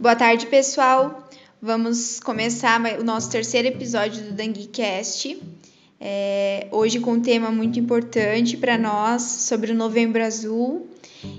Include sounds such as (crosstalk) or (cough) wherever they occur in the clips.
Boa tarde, pessoal. Vamos começar o nosso terceiro episódio do DanguiCast. É, hoje com um tema muito importante para nós sobre o Novembro Azul.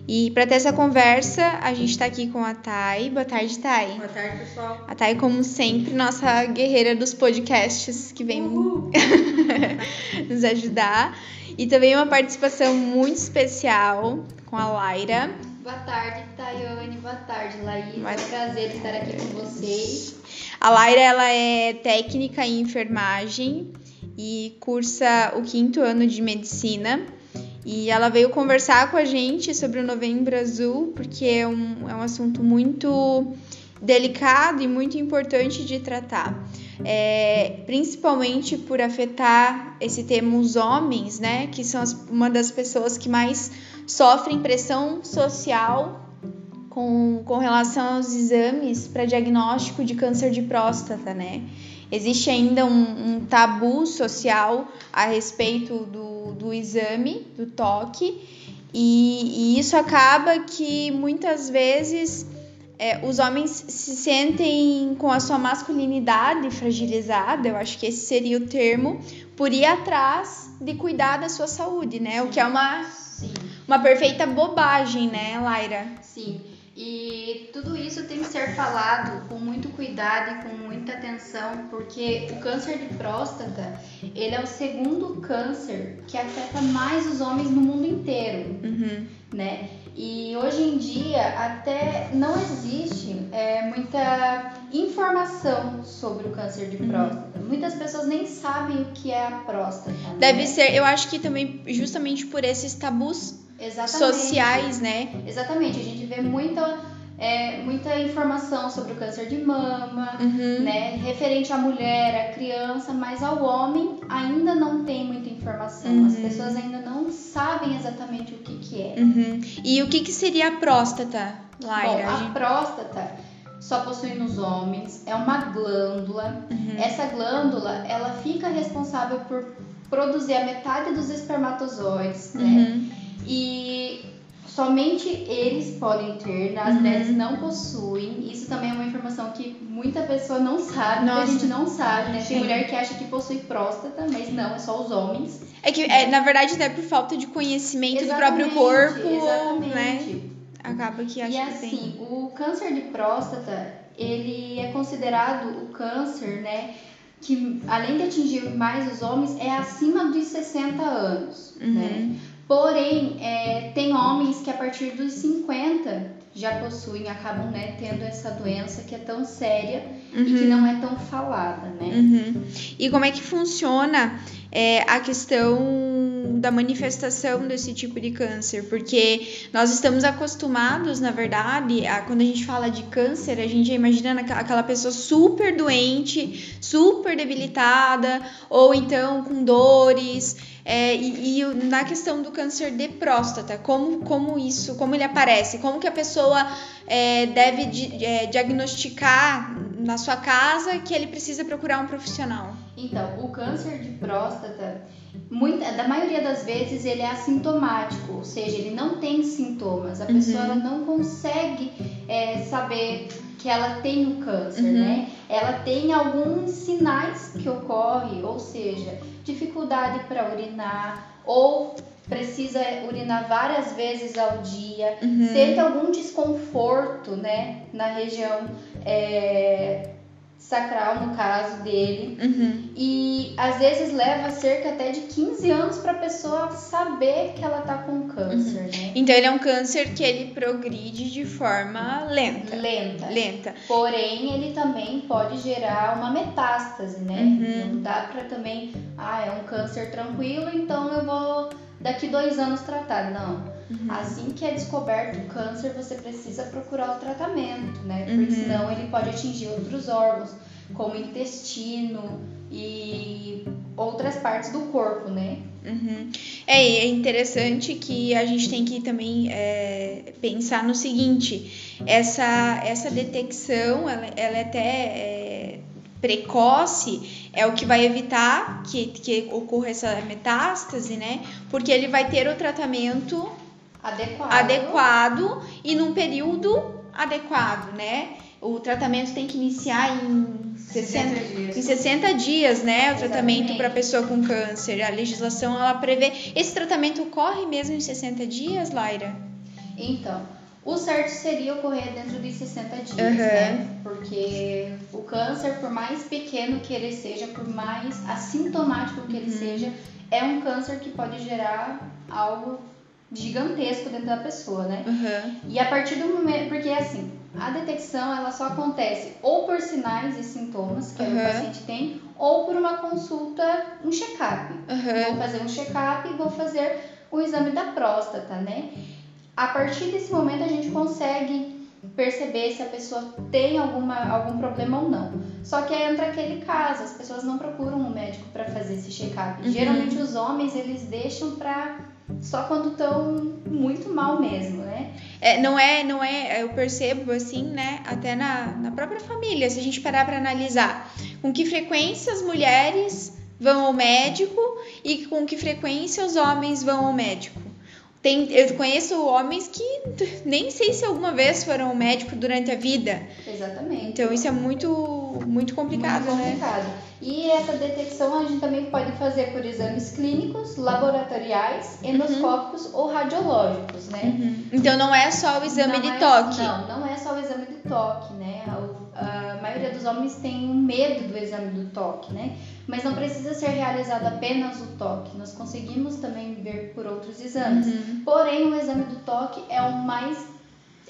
E para ter essa conversa, a gente está aqui com a Thay. Boa tarde, Thay. Boa tarde, pessoal. A Thay, como sempre, nossa guerreira dos podcasts que vem (laughs) nos ajudar. E também uma participação muito especial com a Laira. Boa tarde, Tayane. Boa tarde, Laís. É um prazer estar aqui com vocês. A Laira ela é técnica em enfermagem e cursa o quinto ano de medicina. E ela veio conversar com a gente sobre o Novembro Azul, porque é um, é um assunto muito delicado e muito importante de tratar. É, principalmente por afetar esse tema os homens, né, que são as, uma das pessoas que mais sofrem pressão social com, com relação aos exames para diagnóstico de câncer de próstata, né? Existe ainda um, um tabu social a respeito do, do exame, do toque, e, e isso acaba que muitas vezes é, os homens se sentem com a sua masculinidade fragilizada, eu acho que esse seria o termo, por ir atrás de cuidar da sua saúde, né? O que é uma, Sim. uma perfeita bobagem, né, Laira? Sim. E tudo isso tem que ser falado com muito cuidado e com muita atenção, porque o câncer de próstata, ele é o segundo câncer que afeta mais os homens no mundo inteiro, uhum. né? E hoje em dia até não existe é, muita informação sobre o câncer de uhum. próstata. Uhum. Muitas pessoas nem sabem o que é a próstata. Né? Deve ser, eu acho que também justamente por esses tabus Exatamente. sociais, né? Exatamente. A gente vê muita, é, muita informação sobre o câncer de mama, uhum. né? Referente à mulher, à criança, mas ao homem ainda não tem muita informação. Uhum. As pessoas ainda não sabem exatamente o que, que é. Uhum. E o que, que seria a próstata, Laira? Bom, a próstata só possui nos homens, é uma glândula. Uhum. Essa glândula, ela fica responsável por produzir a metade dos espermatozoides, né? Uhum. E somente eles podem ter, as uhum. mulheres não possuem. Isso também é uma informação que muita pessoa não sabe, Nossa. muita gente não sabe, né? Tem Sim. mulher que acha que possui próstata, mas não, é só os homens. É que, é, na verdade, até por falta de conhecimento exatamente, do próprio corpo, exatamente. né? Acaba que acha e que assim, tem. o câncer de próstata, ele é considerado o câncer, né? Que além de atingir mais os homens, é acima dos 60 anos, uhum. né? Porém, é, tem homens que a partir dos 50 já possuem, acabam né, tendo essa doença que é tão séria uhum. e que uhum. não é tão falada, né? Uhum. E como é que funciona é, a questão da manifestação desse tipo de câncer? Porque nós estamos acostumados, na verdade, a, quando a gente fala de câncer, a gente imagina aquela pessoa super doente, super debilitada, ou então com dores. É, e, e, na questão do câncer de próstata, como, como isso, como ele aparece, como que a pessoa é, deve di, é, diagnosticar na sua casa que ele precisa procurar um profissional? Então, o câncer de próstata, muita, da maioria das vezes, ele é assintomático, ou seja, ele não tem sintomas. A uhum. pessoa não consegue é, saber que ela tem o câncer, uhum. né? Ela tem alguns sinais que ocorrem, ou seja, dificuldade para urinar ou precisa urinar várias vezes ao dia, uhum. sente algum desconforto, né, na região é, sacral, no caso dele. Uhum. E às vezes leva cerca até de 15 anos para a pessoa saber que ela tá com câncer, uhum. né? Então ele é um câncer que ele progride de forma lenta. Lenta. Lenta. Porém, ele também pode gerar uma metástase, né? Uhum. Não dá para também, ah, é um câncer tranquilo, então eu vou daqui dois anos tratar. Não Uhum. Assim que é descoberto o câncer, você precisa procurar o tratamento, né? Porque uhum. senão ele pode atingir outros órgãos, como intestino e outras partes do corpo, né? Uhum. É, é interessante que a gente tem que também é, pensar no seguinte: essa, essa detecção, ela, ela é até é, precoce, é o que vai evitar que, que ocorra essa metástase, né? Porque ele vai ter o tratamento adequado, adequado e num período adequado, né? o tratamento tem que iniciar em 60, 60 dias. em 60 dias, né? O tratamento para pessoa com câncer. A legislação ela prevê. Esse tratamento ocorre mesmo em 60 dias, Laira? Então, o certo seria ocorrer dentro de 60 dias, Aham. né? Porque o câncer, por mais pequeno que ele seja, por mais assintomático que Uhum. ele seja, é um câncer que pode gerar algo gigantesco dentro da pessoa, né? Aham. E a partir do momento, porque assim, a detecção ela só acontece ou por sinais e sintomas que Aham. o paciente tem, ou por uma consulta, um check-up. Aham. Vou fazer um check-up e vou fazer o exame da próstata, né? A partir desse momento a gente consegue perceber se a pessoa tem alguma, algum problema ou não. Só que aí entra aquele caso, as pessoas não procuram um médico para fazer esse check-up. Uhum. Geralmente os homens eles deixam pra só quando estão muito mal mesmo, né? É, não é, não é, eu percebo assim, né, até na, na própria família, se a gente parar para analisar, com que frequência as mulheres vão ao médico e com que frequência os homens vão ao médico. Tem, eu conheço homens que (laughs) nem sei se alguma vez foram ao médico durante a vida. Exatamente. Então isso é muito muito complicado, Muito né? complicado. E essa detecção a gente também pode fazer por exames clínicos, laboratoriais, endoscópicos ou radiológicos, né? Uhum. Então não é só o exame Não de é- toque. Não, não é só o exame de toque, né? A, a maioria dos homens tem um medo do exame do toque, né? Mas não precisa ser realizado apenas o toque. Nós conseguimos também ver por outros exames. Uhum. Porém, o exame do toque é o mais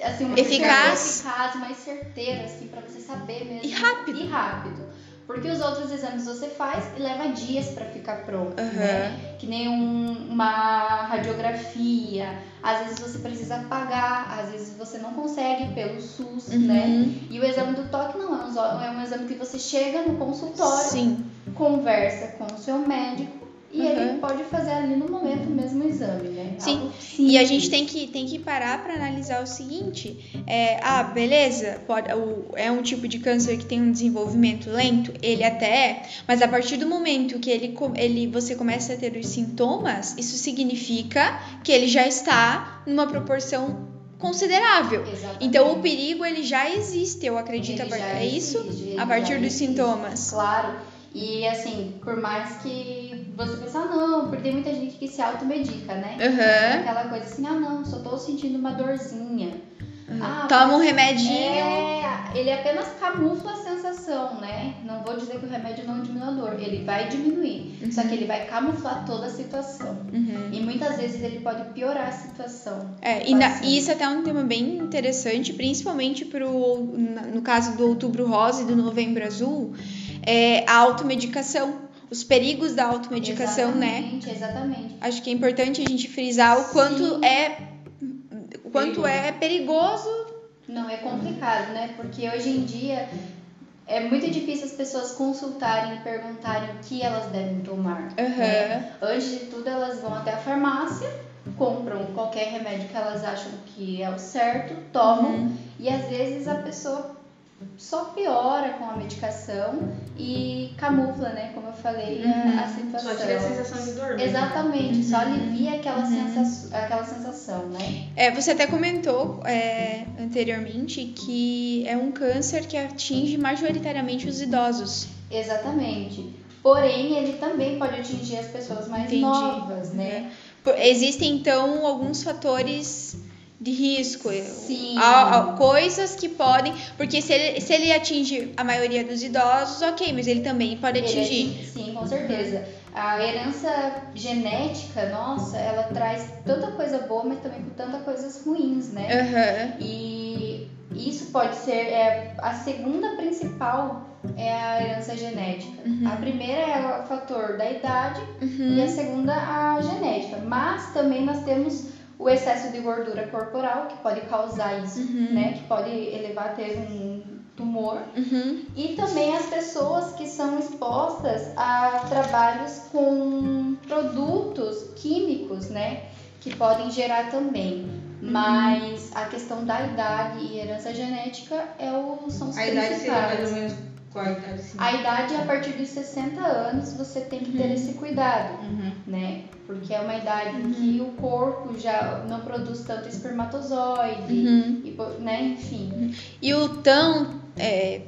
assim, uma Eficaz. eficaz, mais certeiro, assim, para você saber mesmo. E rápido. E rápido. Porque os outros exames você faz e leva dias para ficar pronto, Aham. né? Que nem um- uma radiografia. Às vezes você precisa pagar, às vezes você não consegue pelo SUS, Uhum. né? E o exame do toque não, é um, é um exame que você chega no consultório, Sim. conversa com o seu médico e Uhum. ele pode fazer ali no momento mesmo o exame, né? Sim. E a gente tem que, tem que parar para analisar o seguinte: é, ah, beleza, pode, o, é um tipo de câncer que tem um desenvolvimento lento, ele até é, mas a partir do momento que ele, ele, você começa a ter os sintomas, isso significa que ele já está numa proporção considerável. Exatamente. Então o perigo ele já existe, eu acredito. Ele a é isso? existe, ele A partir dos existe. sintomas. Claro. E assim, por mais que você pense, ah não, porque tem muita gente que se automedica, né? Aham. Aquela coisa assim, ah não, só tô sentindo uma dorzinha. Ah, Toma um remedinho. É, ele apenas camufla a sensação, né? Não vou dizer que o remédio não diminui a dor, ele vai diminuir. Só que ele vai camuflar toda a situação. Uhum. E muitas vezes ele pode piorar a situação. É, e, na- e isso até é um tema bem interessante, principalmente pro, no caso do Outubro Rosa e do Novembro Azul, é a automedicação, os perigos da automedicação, né? exatamente, Exatamente. Acho que é importante a gente frisar o quanto Sim. é o quanto é perigoso. Não, é complicado, né? Porque hoje em dia é muito difícil as pessoas consultarem e perguntarem o que elas devem tomar. né? Aham. Antes de tudo, elas vão até a farmácia, compram qualquer remédio que elas acham que é o certo, tomam Uhum. e às vezes a pessoa só piora com a medicação e camufla, né? Como eu falei, Uhum. a, a situação. Só tira a sensação de dor. mesmo. Exatamente, só Uhum. alivia aquela, Uhum. sensação, aquela sensação, né? É, você até comentou é, anteriormente que é um câncer que atinge majoritariamente os idosos. Exatamente. Porém, ele também pode atingir as pessoas mais Entendi. novas, né? Por- Existem então alguns fatores de risco, Sim. Há- há coisas que podem, porque se ele, se ele atinge a maioria dos idosos, ok, mas ele também pode Ele atingir. atinge- Sim, com certeza. A herança genética, nossa, ela traz tanta coisa boa, mas também com tantas coisas ruins, né? Aham. E isso pode ser é, a segunda principal é a herança genética. Uhum. A primeira é o fator da idade Uhum. e a segunda a genética. Mas também nós temos o excesso de gordura corporal que pode causar isso, Uhum. né? Que pode elevar a ter um tumor. Uhum. E também as pessoas que são expostas a trabalhos com produtos químicos, né? Que podem gerar também. Uhum. Mas a questão da idade e herança genética é o, são os A idade seria principais. mais ou menos A idade? Sim. A idade a partir dos 60 anos você tem que ter Uhum. esse cuidado, Uhum. né? Porque é uma idade em Uhum. que o corpo já não produz tanto espermatozoide, Uhum. e, né? Enfim. E o tão é,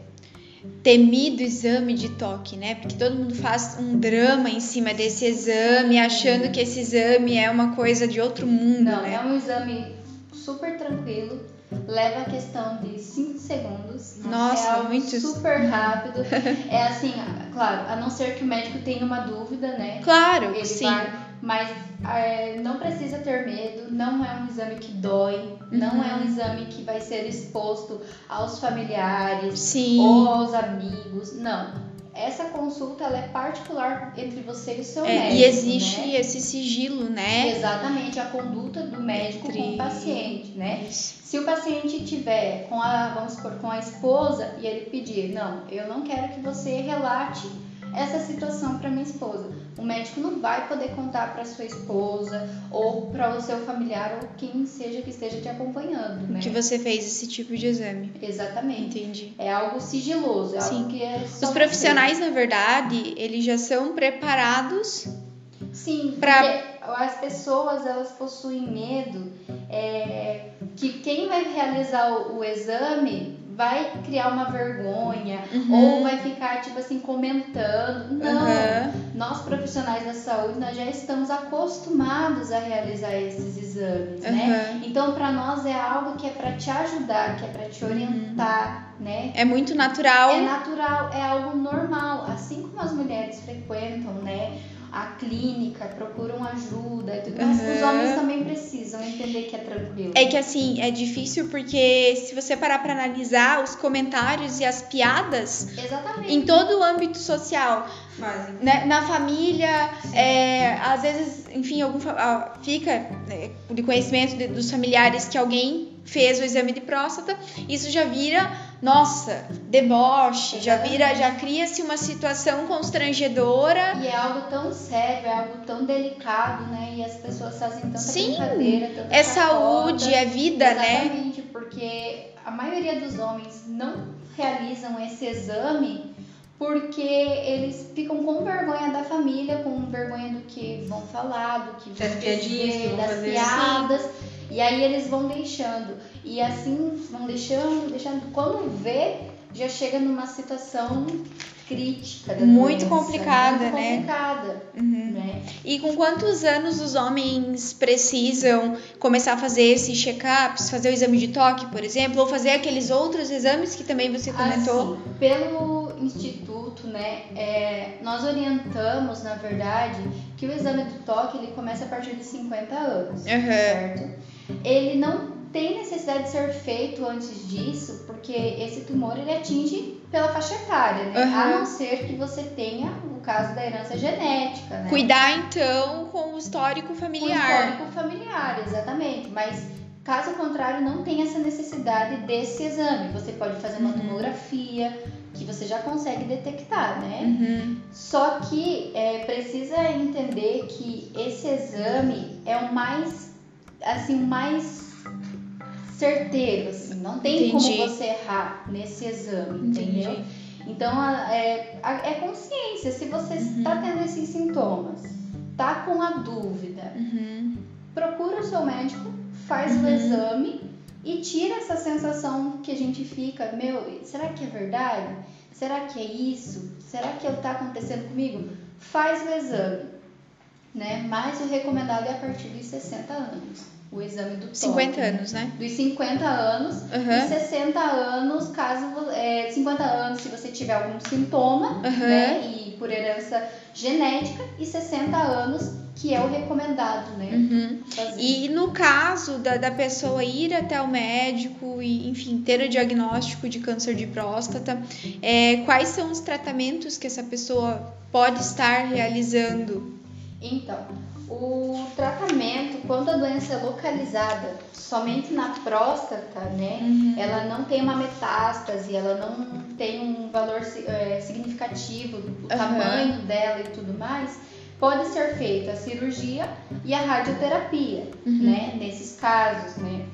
temido exame de toque, né? Porque todo mundo faz um drama em cima desse exame, achando que esse exame é uma coisa de outro mundo, Não, né? é um exame super tranquilo, leva a questão de 5 segundos. Nossa, é algo muito- super rápido. (laughs) é assim, claro, a não ser que o médico tenha uma dúvida, né? Claro, Ele sim. vai, mas é, não precisa ter medo, não é um exame que dói, não Uhum. é um exame que vai ser exposto aos familiares Sim. ou aos amigos, não. Essa consulta ela é particular entre você e o seu É, médico. e existe né? esse sigilo, né? Exatamente, a conduta do médico com Entre- o paciente, né? Se o paciente tiver com a, vamos supor, com a esposa e ele pedir, não, eu não quero que você relate essa situação para minha esposa. O médico não vai poder contar para sua esposa ou para o seu familiar ou quem seja que esteja te acompanhando, né? Que você fez esse tipo de exame. Exatamente. Entendi. É algo sigiloso, é Sim. algo que é só Os profissionais, na verdade, eles já são preparados. Sim, Pra- porque as pessoas elas possuem medo é, que quem vai realizar o, o exame vai criar uma vergonha Uhum. ou vai ficar tipo assim comentando. Não, Aham. nós profissionais da saúde nós já estamos acostumados a realizar esses exames, né? Aham. Então para nós é algo que é para te ajudar, que é para te orientar, né? É muito natural. É natural, é algo normal. Assim como as mulheres frequentam, né? A clínica, procuram ajuda e tudo mais, os Aham. homens também precisam entender que é tranquilo. É que assim, é difícil porque se você parar pra analisar os comentários e as piadas Exatamente. em todo o âmbito social, Fazem. né, na família, é, às vezes, enfim, algum fica né, de conhecimento de- dos familiares que alguém fez o exame de próstata, isso já vira, nossa, deboche, já vira, já cria-se uma situação constrangedora. E é algo tão sério, é algo tão delicado, né? E as pessoas fazem tanta Sim, brincadeira, tanta É saúde, é vida, né? Exatamente, porque a maioria dos homens não realizam esse exame porque eles ficam com vergonha da família, com vergonha do que vão falar, do que vão Das dizer, vão das fazer. piadas. E aí eles vão deixando. E assim vão deixando, deixando. Quando vê, já chega numa situação crítica. Muito doença, complicada, muito né? complicada, Uhum. né? E com quantos anos os homens precisam começar a fazer esses check-ups, fazer o exame de toque, por exemplo, ou fazer aqueles outros exames que também você comentou? Assim, pelo instituto, né, é, nós orientamos, na verdade, que o exame do toque ele começa a partir de 50 anos, Aham. certo? Ele não tem necessidade de ser feito antes disso, porque esse tumor ele atinge pela faixa etária, né? Aham. A não ser que você tenha o caso da herança genética, né? Cuidar então com o histórico Com familiar. histórico familiar, exatamente. Mas caso contrário, não tem essa necessidade desse exame. Você pode fazer uma Uhum. tomografia, que você já consegue detectar, né? Uhum. Só que é, precisa entender que esse exame é o mais, assim, o mais certeiro, assim. Não tem Entendi. como você errar nesse exame, Entendi. entendeu? Então, é, é consciência. Se você Uhum. está tendo esses sintomas, tá com a dúvida, Uhum. procura o seu médico, faz o Uhum. exame e tira essa sensação que a gente fica, meu, será que é verdade? Será que é isso? Será que está acontecendo comigo? Faz o exame, né? Mas o recomendado é a partir dos 60 anos, o exame do toque. 50 anos, né? Dos 50 anos Aham. e 60 anos, caso é, 50 anos se você tiver algum sintoma, Aham. né? E por herança genética, e 60 anos, que é o recomendado, né? Uhum. E no caso da, da pessoa ir até o médico e, enfim, ter o diagnóstico de câncer de próstata, é, quais são os tratamentos que essa pessoa pode estar realizando? Então, o tratamento, quando a doença é localizada somente na próstata, né? Uhum. Ela não tem uma metástase, ela não tem um valor eh, significativo do tamanho dela e tudo mais, pode ser feita a cirurgia e a radioterapia, Uhum. né? Nesses casos, né?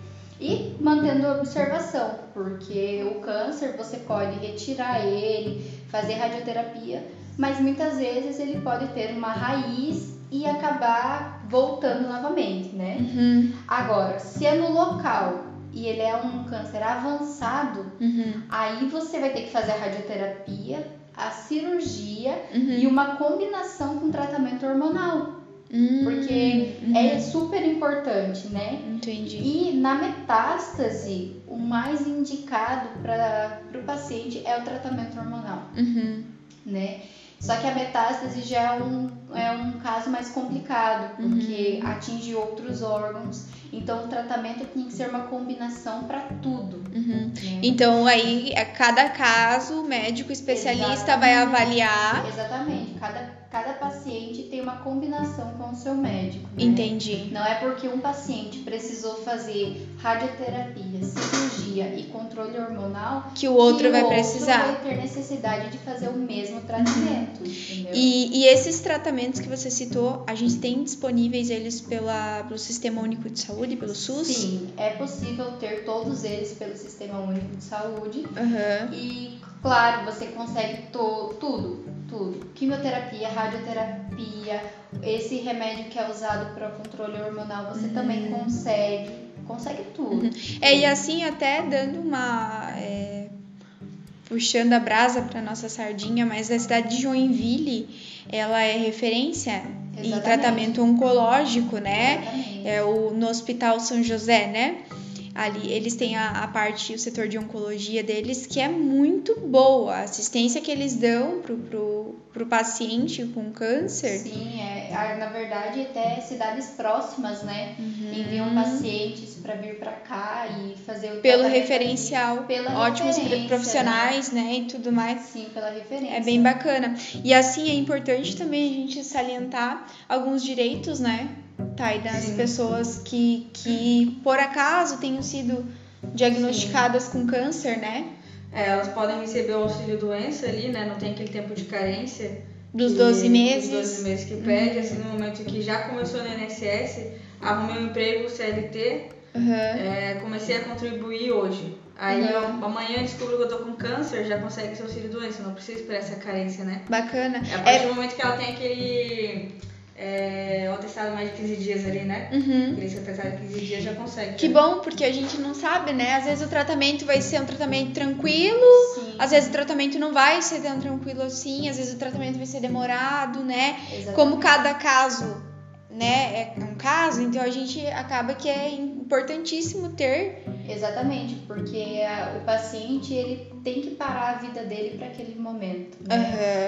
E mantendo a observação, porque o câncer você pode retirar ele, fazer radioterapia, mas muitas vezes ele pode ter uma raiz e acabar voltando novamente, né? Uhum. Agora, se é no local e ele é um câncer avançado, Uhum. aí você vai ter que fazer a radioterapia, a cirurgia Uhum. e uma combinação com tratamento hormonal, Uhum. porque Uhum. é super importante, né? Entendi. E na metástase, o mais indicado para o paciente é o tratamento hormonal, Uhum. né? Só que a metástase já é um, é um caso mais complicado, porque atinge outros órgãos. Então, o tratamento tem que ser uma combinação para tudo. Uhum. né? Então aí, a cada caso, o médico especialista vai Exatamente. avaliar. Exatamente. Cada, cada paciente tem uma combinação com o seu médico. né? Entendi. Não é porque um paciente precisou fazer radioterapia, cirurgia e controle hormonal Que o outro que vai o precisar. vai ter necessidade de fazer o mesmo tratamento, entendeu? E, e esses tratamentos que você citou, a gente tem disponíveis eles pela, pelo Sistema Único de Saúde, pelo SUS? Sim, é possível ter todos eles pelo Sistema Único de Saúde. Aham. E, claro, você consegue to- tudo, tudo. Quimioterapia, radioterapia, esse remédio que é usado para controle hormonal, você também consegue. Consegue tudo. É, e assim, até dando uma. é, puxando a brasa para nossa sardinha, mas a cidade de Joinville, ela é referência em Exatamente. tratamento oncológico, né? Exatamente. É o, no Hospital São José, né? Ali eles têm a, a parte, o setor de oncologia deles, que é muito boa. A assistência que eles dão pro, pro, pro paciente com câncer. Sim, é, na verdade, até cidades próximas, né? Uhum. Enviam pacientes para vir para cá e fazer o Pelo referencial. Pela ótimos referência, profissionais, né? E tudo mais. Né? Sim, pela referência. É bem bacana. E assim é importante também a gente salientar alguns direitos, né? Tá, e das Sim. pessoas que, que por acaso tenham sido diagnosticadas com câncer, né? É, elas podem receber o auxílio doença ali, né? Não tem aquele tempo de carência. Dos que- 12 meses. Dos 12 meses que pede, assim, no momento que já começou no INSS, arrumei um emprego CLT, Aham. é, comecei a contribuir hoje. Aí Uhum. eu- amanhã descubro que eu tô com câncer, já consegue esse auxílio doença, não precisa esperar essa carência, né? Bacana. É a partir do momento que ela tem aquele é, o atestado mais de 15 dias ali, né? Uhum. Aquele atestado de 15 dias já consegue. Que né? bom, porque a gente não sabe, né? Às vezes o tratamento vai ser um tratamento tranquilo, Sim, às vezes o tratamento não vai ser tão tranquilo assim, às vezes o tratamento vai ser demorado, né? exatamente. Como cada caso, né, é um caso, então a gente acaba que é importantíssimo ter. Exatamente, porque a- o paciente ele tem que parar a vida dele para aquele momento. né?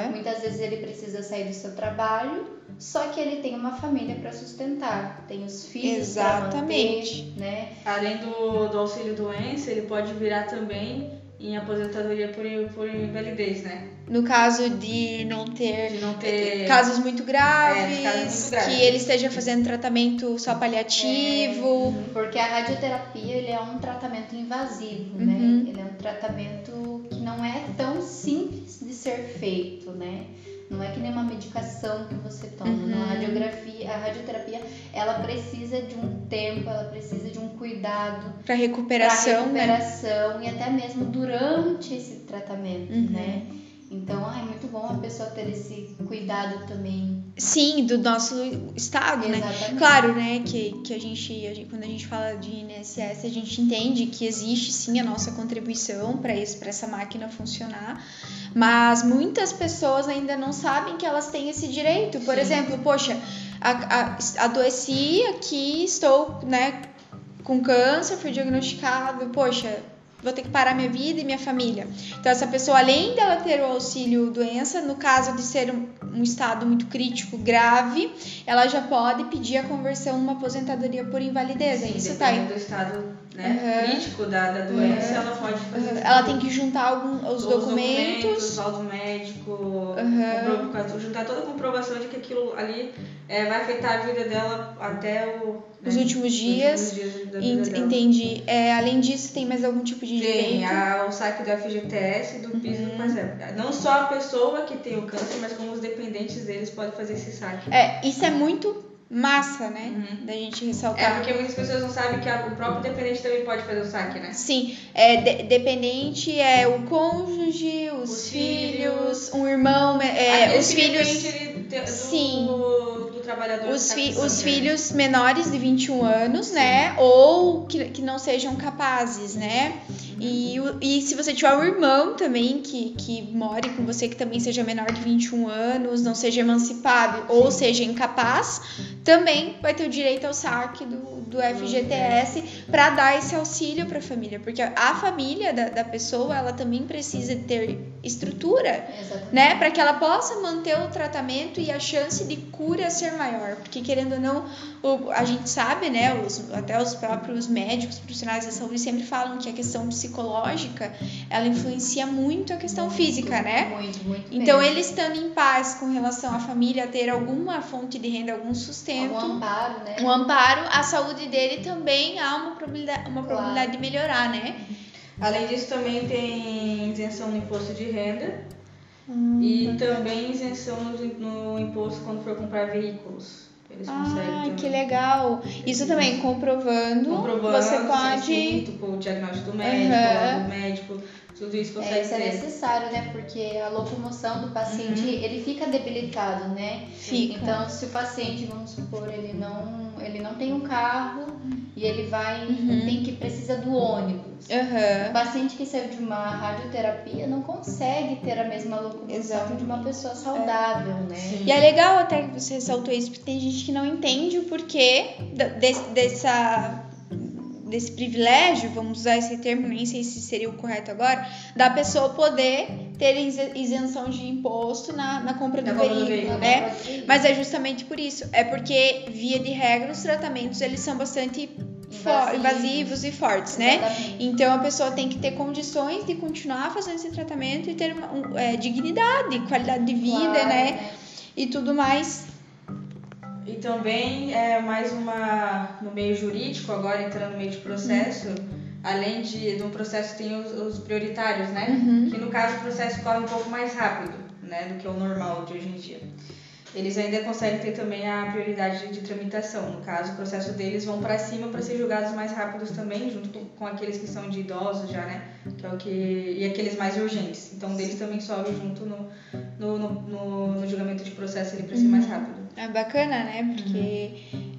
Aham. Muitas vezes ele precisa sair do seu trabalho, só que ele tem uma família para sustentar, tem os filhos pra Exatamente. manter, né? Além do, do auxílio doença, ele pode virar também em aposentadoria por, por invalidez, né? No caso de não ter De não ter. casos muito graves, É, casos muito graves. que ele esteja fazendo tratamento só paliativo. Porque a radioterapia ele é um tratamento invasivo, Uhum. né? Ele é um tratamento que não é tão simples de ser feito, né? Não é que nem uma medicação que você toma. Uhum. A radiografia, a radioterapia, ela precisa de um tempo, ela precisa de um cuidado Para recuperação, né? recuperação e até mesmo durante esse tratamento, Uhum. né? Então, ah, é muito bom a pessoa ter esse cuidado também. Sim, do nosso estado, né? Exatamente. Claro, né, que, que a, gente, a gente, quando a gente fala de INSS, a gente entende que existe sim a nossa contribuição para isso, para essa máquina funcionar, mas muitas pessoas ainda não sabem que elas têm esse direito. Por Sim. exemplo, poxa, a, a, adoeci aqui, estou, né, com câncer, fui diagnosticado, poxa, vou ter que parar minha vida e minha família. Então, essa pessoa, além dela ter o auxílio doença, no caso de ser um, um estado muito crítico, grave, ela já pode pedir a conversão numa aposentadoria por invalidez. Sim, Isso tá aí. dependendo do estado né, Uhum. crítico da, da doença, ela pode fazer. Ela tem que juntar algum, os, documentos. laudo médico, Uhum. compro- juntar toda a comprovação de que aquilo ali é, vai afetar a vida dela até o, Os né, últimos os dias. últimos dias vida Ent- dela. Entendi. É, além disso, tem mais algum tipo de Tem a, o saque do FGTS do PIS Uhum. do PASEP. Não só a pessoa que tem o câncer, mas como os dependentes deles podem fazer esse saque. É, isso é muito massa, né? Uhum. Da gente É, ressaltar. porque muitas pessoas não sabem que o próprio dependente também pode fazer o saque, né? Sim, é, de- dependente é o cônjuge, os, Os filhos, filhos. um irmão, é, Aquele os filhos. do, Sim. do trabalhador. Os, fi- os né? filhos menores de 21 anos, né? Ou que, que não sejam capazes, né? E, o- e se você tiver um irmão também que, que more com você, que também seja menor de 21 anos, não seja emancipado ou seja incapaz, também vai ter o direito ao saque do, do FGTS para dar esse auxílio para a família. Porque a família da, da pessoa, ela também precisa ter estrutura Exatamente. né, para que ela possa manter o tratamento e a chance de cura ser maior, porque querendo ou não, o- a gente sabe, né, os- até os próprios médicos, profissionais da saúde sempre falam que a questão psicológica, ela influencia muito a questão física, né? Muito, muito. Então, mesmo. ele estando em paz com relação à família ter alguma fonte de renda, algum sustento, Algum amparo, né? um amparo, a saúde dele também há uma probabilidade, uma Claro. probabilidade de melhorar, né? Além disso, também tem isenção no imposto de renda Hum, e também isenção no, no imposto quando for comprar veículos. Eles conseguem Ah, que legal. Isso também, comprovando, Comprovando, você pode... sim, tipo, o diagnóstico do médico, Aham. o médico, tudo isso É, consegue isso é necessário, né? Porque a locomoção do paciente, ele fica debilitado, né? Fica. Então, se o paciente, vamos supor, ele não, ele não tem um carro e ele vai, Uhum. tem que precisa do ônibus. O Aham. paciente que saiu de uma radioterapia não consegue ter a mesma locomoção de uma pessoa saudável, né? Sim. E é legal até que você ressaltou isso, porque tem gente que não entende o porquê desse, dessa, desse privilégio, vamos usar esse termo, nem sei se seria o correto agora, da pessoa poder ter ise- isenção de imposto na, na compra do Na compra do veículo, veículo. né? Mas é justamente por isso. É porque, via de regra, os tratamentos eles são bastante Invasivos. invasivos e fortes, né? Exatamente. Então a pessoa tem que ter condições de continuar fazendo esse tratamento e ter uma, um, é, dignidade, qualidade de vida, Claro, né? E tudo mais. E também é mais uma no meio jurídico, agora entrando no meio de processo, além de, de um processo tem os, os prioritários, né? Uhum. Que no caso o processo corre um pouco mais rápido, né, do que o normal de hoje em dia. Eles ainda conseguem ter também a prioridade de, de tramitação. No caso, o processo deles vão para cima para ser julgados mais rápidos também, junto com, com aqueles que são de idosos já, né? Que é o que e aqueles mais urgentes. Então, deles também sobe junto no, no, no, no, julgamento de processo para ser mais rápido. É bacana, né? Porque,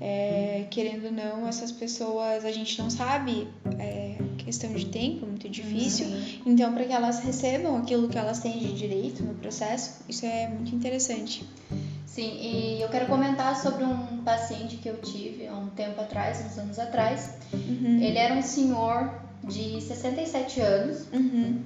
é, querendo ou não, essas pessoas, a gente não sabe, é questão de tempo, muito difícil. Sim. Então, para que elas recebam aquilo que elas têm de direito no processo, isso é muito interessante. Sim, e eu quero comentar sobre um paciente que eu tive há um tempo atrás, uns anos atrás. Uhum. Ele era um senhor de 67 anos Uhum.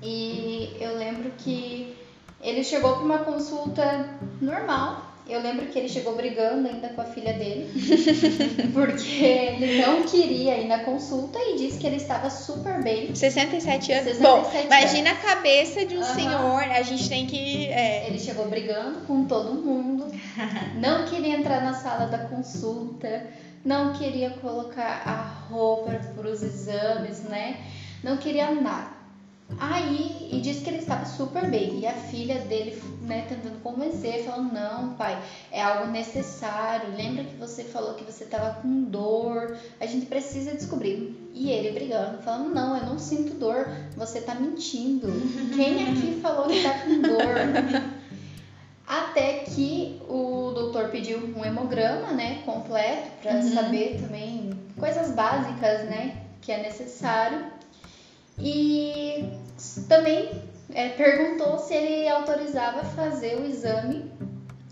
e eu lembro que ele chegou para uma consulta normal. Eu lembro que ele chegou brigando ainda com a filha dele, (laughs) porque ele não queria ir na consulta e disse que ele estava super bem. 67 anos. 67 Bom, anos. imagina a cabeça de um Aham. senhor. A gente tem que. é, Ele chegou brigando com todo mundo, não queria entrar na sala da consulta, não queria colocar a roupa para os exames, né? Não queria nada. Aí, e disse que ele estava super bem. E a filha dele, né, tentando convencer, falando: Não, pai, é algo necessário. Lembra que você falou que você estava com dor? A gente precisa descobrir. E ele brigando, falando: Não, eu não sinto dor. Você tá mentindo. Quem aqui (laughs) falou que tá com dor? Até que o doutor pediu um hemograma, né, completo, para Uhum. saber também coisas básicas, né, que é necessário. E também é, perguntou se ele autorizava fazer o exame,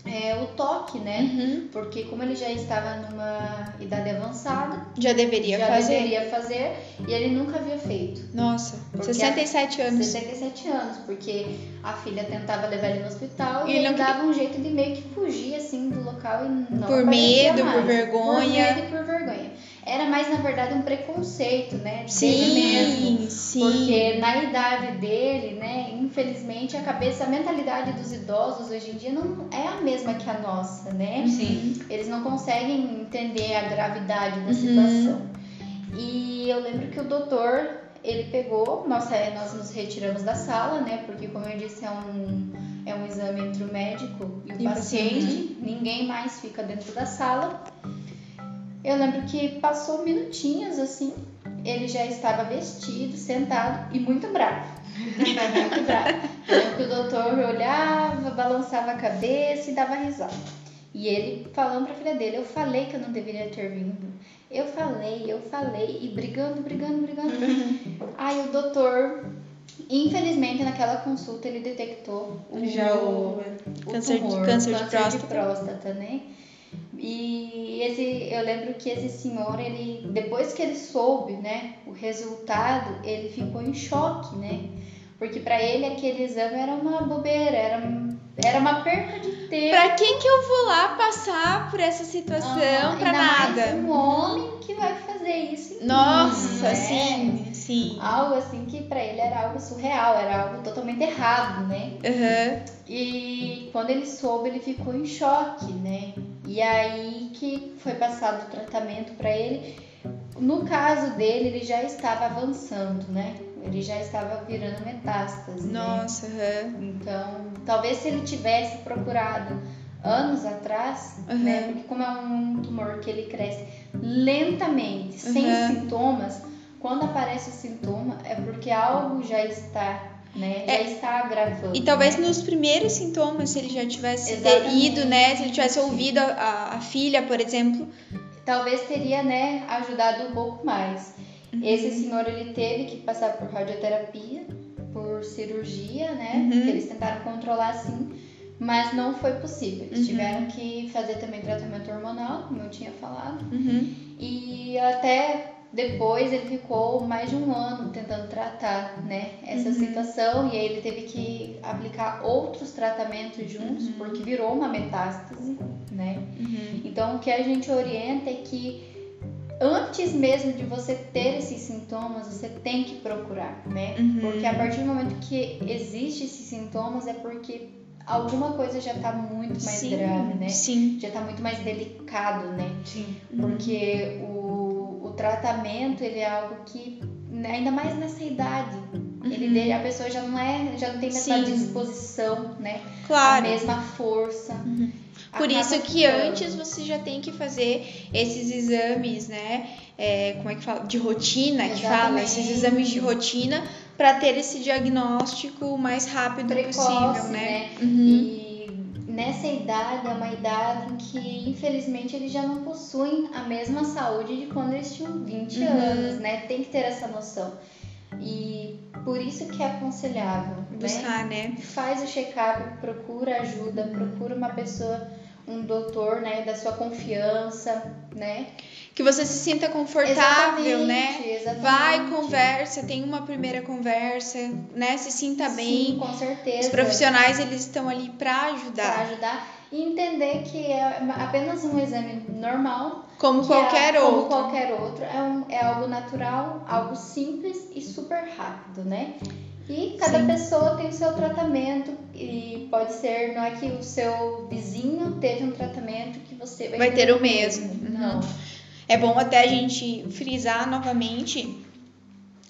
é, o toque, né? uhum, Porque como ele já estava numa idade avançada, já deveria já fazer. deveria fazer e ele nunca havia feito. Nossa, Porque 67 anos. 67 anos, porque a filha tentava levar ele no hospital E e, ele dava um jeito de meio que fugir assim do local e não Por medo, por mais. vergonha. Por medo e por vergonha. Era mais, na verdade, um preconceito, né? Dele mesmo. Sim, sim. Porque na idade dele, né, infelizmente a cabeça, a mentalidade dos idosos hoje em dia não é a mesma que a nossa, né? Sim. Eles não conseguem entender a gravidade da Uhum. situação. E eu lembro que o doutor, ele pegou, nós, nós nos retiramos da sala, né? Porque como eu disse, é um, É um exame entre o médico e o E paciente. Ninguém mais fica dentro da sala. Eu lembro que passou minutinhos assim, ele já estava vestido, sentado e muito bravo. (laughs) muito bravo. Eu que o doutor olhava, balançava a cabeça e dava risada. E ele falando pra filha dele, eu falei que eu não deveria ter vindo. Eu falei, eu falei, e brigando, brigando, brigando. Aí o doutor, infelizmente naquela consulta ele detectou o, Já o. o Câncer de- tumor, câncer de próstata. próstata, né? E esse, eu lembro que esse senhor, ele, depois que ele soube, né, o resultado, ele ficou em choque, né? Porque pra ele aquele exame era uma bobeira, era, era uma perda de tempo. Pra quem que eu vou lá passar por essa situação Ah, pra ainda mais nada? um homem que vai fazer isso. Nossa, né? sim, sim. Algo assim que pra ele era algo surreal, era algo totalmente errado, né? Aham. E quando ele soube, ele ficou em choque, né? E aí que foi passado o tratamento para ele. No caso dele, ele já estava avançando, né? Ele já estava virando metástase. né? Nossa, aham. Então, talvez se ele tivesse procurado anos atrás, Uhum. né? Porque como é um tumor que ele cresce lentamente, sem Uhum. sintomas, quando aparece o sintoma é porque algo já está, né? Já está agravando. E talvez né? nos primeiros sintomas, se ele já tivesse ido, né? Se ele tivesse ouvido a, a- a filha, por exemplo. talvez teria, né, ajudado um pouco mais. Uhum. Esse senhor ele teve que passar por radioterapia, por cirurgia, né? Uhum. Que eles tentaram controlar sim, mas não foi possível. Eles Uhum. tiveram que fazer também tratamento hormonal, como eu tinha falado, Uhum. e até depois ele ficou mais de um ano tentando tratar, né, essa Uhum. situação e aí ele teve que aplicar outros tratamentos juntos Uhum. porque virou uma metástase, né? Uhum. Então, o que a gente orienta é que antes mesmo de você ter esses sintomas, você tem que procurar, né? Uhum. Porque a partir do momento que existe esses sintomas é porque alguma coisa já tá muito mais sim, grave, né? Sim. Já tá muito mais delicado, né? Sim. Porque o, o tratamento, ele é algo que, né, ainda mais nessa idade, ele Uhum. de- a pessoa já não é, já não tem a mesma Sim. disposição, né? Claro. A mesma força. Uhum. Por isso que ficando. antes você já tem que fazer esses exames, né? É, como é que fala? De rotina, que fala, Exatamente. esses exames de rotina para ter esse diagnóstico o mais rápido Precoce, possível, né? né? Uhum. E nessa idade é uma idade em que, infelizmente, eles já não possuem a mesma saúde de quando eles tinham 20 Uhum. anos, né? Tem que ter essa noção. E por isso que é aconselhável, né? Buscar, né? Faz o check-up, procura ajuda, procura uma pessoa, um doutor, né, da sua confiança, né? Que você se sinta confortável, né? Exatamente, Exatamente. Vai, conversa, tem uma primeira conversa, né? Se sinta bem. Sim, com certeza. Os profissionais, eles estão ali para ajudar, ajudar e entender que é apenas um exame normal como que qualquer é, outro. Como qualquer outro. É, um, é algo natural, algo simples e super rápido, né? E cada Sim. pessoa tem o seu tratamento e pode ser, não é que o seu vizinho teve um tratamento que você vai, Vai ter o mesmo. Não. Uhum. É bom até a gente frisar novamente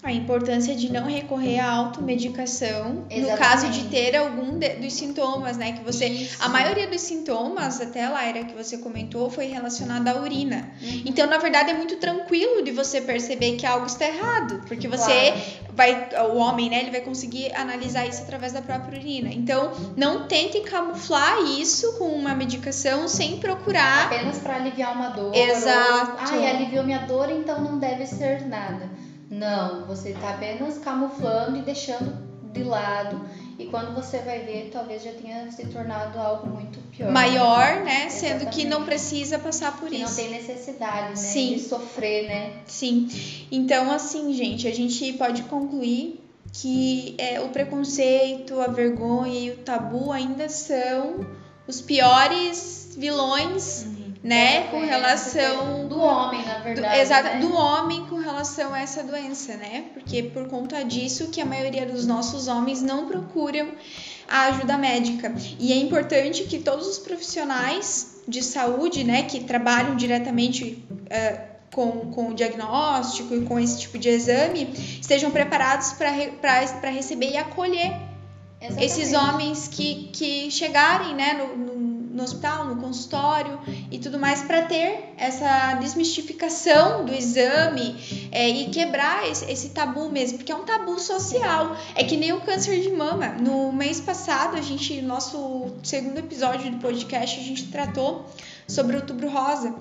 a importância de não recorrer à automedicação no Exatamente. caso de ter algum de- dos sintomas, né? Que você. Isso. A maioria dos sintomas, até Laira, que você comentou, foi relacionada à urina. Uhum. Então, na verdade, é muito tranquilo de você perceber que algo está errado, porque você Claro. vai, o homem, né, ele vai conseguir analisar isso através da própria urina. Então, não tente camuflar isso com uma medicação sem procurar. Apenas para aliviar uma dor. Exato. Ou, Ai, aliviou minha dor, então não deve ser nada. Não, você tá apenas camuflando e deixando de lado. E quando você vai ver, talvez já tenha se tornado algo muito pior. Maior, né? Sendo que Exatamente. não precisa passar por Que não isso. tem necessidade, né? Sim. De sofrer, né? Sim. Então, assim, gente, a gente pode concluir que é, o preconceito, a vergonha e o tabu ainda são os piores vilões, né? Com relação Do homem, na do, verdade. exato, né? do homem com relação a essa doença, né? Porque por conta disso que a maioria dos nossos homens não procuram a ajuda médica. E é importante que todos os profissionais de saúde, né, que trabalham diretamente eh, com, com o diagnóstico e com esse tipo de exame, estejam preparados para re, pra- pra receber e acolher Exatamente. esses homens que, que chegarem né, no, no, no hospital, no consultório e tudo mais, para ter essa desmistificação do exame é, e quebrar esse, esse, tabu mesmo, porque é um tabu social. É que nem o câncer de mama. No mês passado, a gente, nosso segundo episódio do podcast, a gente tratou sobre o outubro rosa.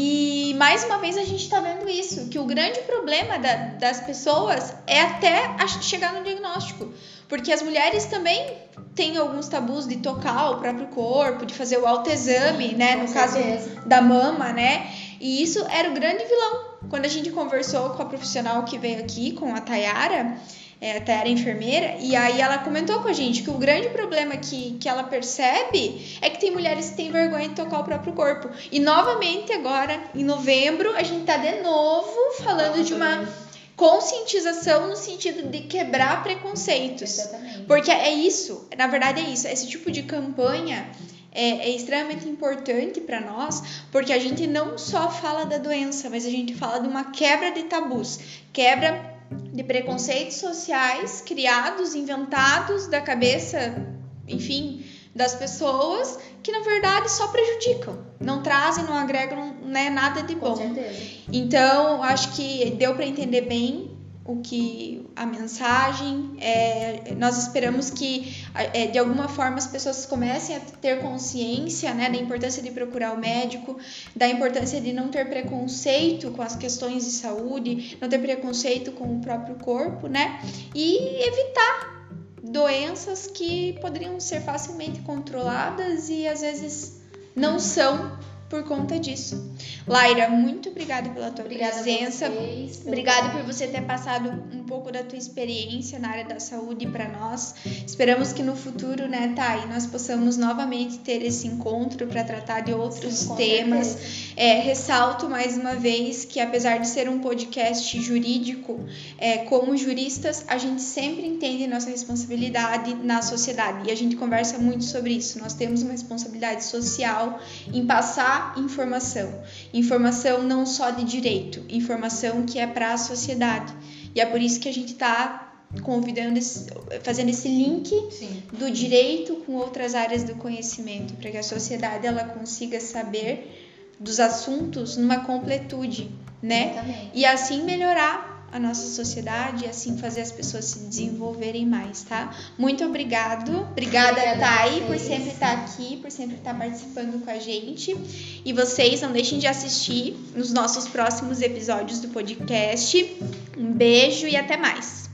E mais uma vez a gente está vendo isso, que o grande problema da, das pessoas é até chegar no diagnóstico. Porque as mulheres também têm alguns tabus de tocar o próprio corpo, de fazer o autoexame, Sim, né? No certeza. caso da mama, né? E isso era o grande vilão. Quando a gente conversou com a profissional que veio aqui, com a Tayara, é, a Tayara enfermeira, e aí ela comentou com a gente que o grande problema que, que ela percebe é que tem mulheres que têm vergonha de tocar o próprio corpo. E novamente agora, em novembro, a gente tá de novo falando de uma conscientização no sentido de quebrar preconceitos. Exatamente. Porque é isso, na verdade é isso, esse tipo de campanha é, é extremamente importante para nós, porque a gente não só fala da doença, mas a gente fala de uma quebra de tabus, quebra de preconceitos sociais criados, inventados da cabeça, enfim, das pessoas que na verdade só prejudicam, não trazem, não agregam né, nada de bom. Com certeza. Então, acho que deu para entender bem o que a mensagem é, nós esperamos que é, de alguma forma as pessoas comecem a ter consciência né, da importância de procurar o médico da importância de não ter preconceito com as questões de saúde não ter preconceito com o próprio corpo né e evitar doenças que poderiam ser facilmente controladas e às vezes não são por conta disso. Laira, muito obrigada pela tua obrigada presença. Vocês, obrigada por você ter passado um pouco da tua experiência na área da saúde para nós. Esperamos que no futuro, né, Thay, nós possamos novamente ter esse encontro para tratar de outros Sim, temas. É, ressalto mais uma vez que apesar de ser um podcast jurídico, é, como juristas, a gente sempre entende nossa responsabilidade na sociedade e a gente conversa muito sobre isso. Nós temos uma responsabilidade social em passar informação. Informação não só de direito, informação que é para a sociedade. E é por isso que a gente está convidando, fazendo esse link Sim. do direito com outras áreas do conhecimento, para que a sociedade ela consiga saber dos assuntos numa completude, né? E assim melhorar a nossa sociedade e assim fazer as pessoas se desenvolverem mais, tá? Muito obrigado. Obrigada, Obrigada Thay, por sempre estar aqui, por sempre estar participando com a gente. E vocês não deixem de assistir nos nossos próximos episódios do podcast. Um beijo e até mais.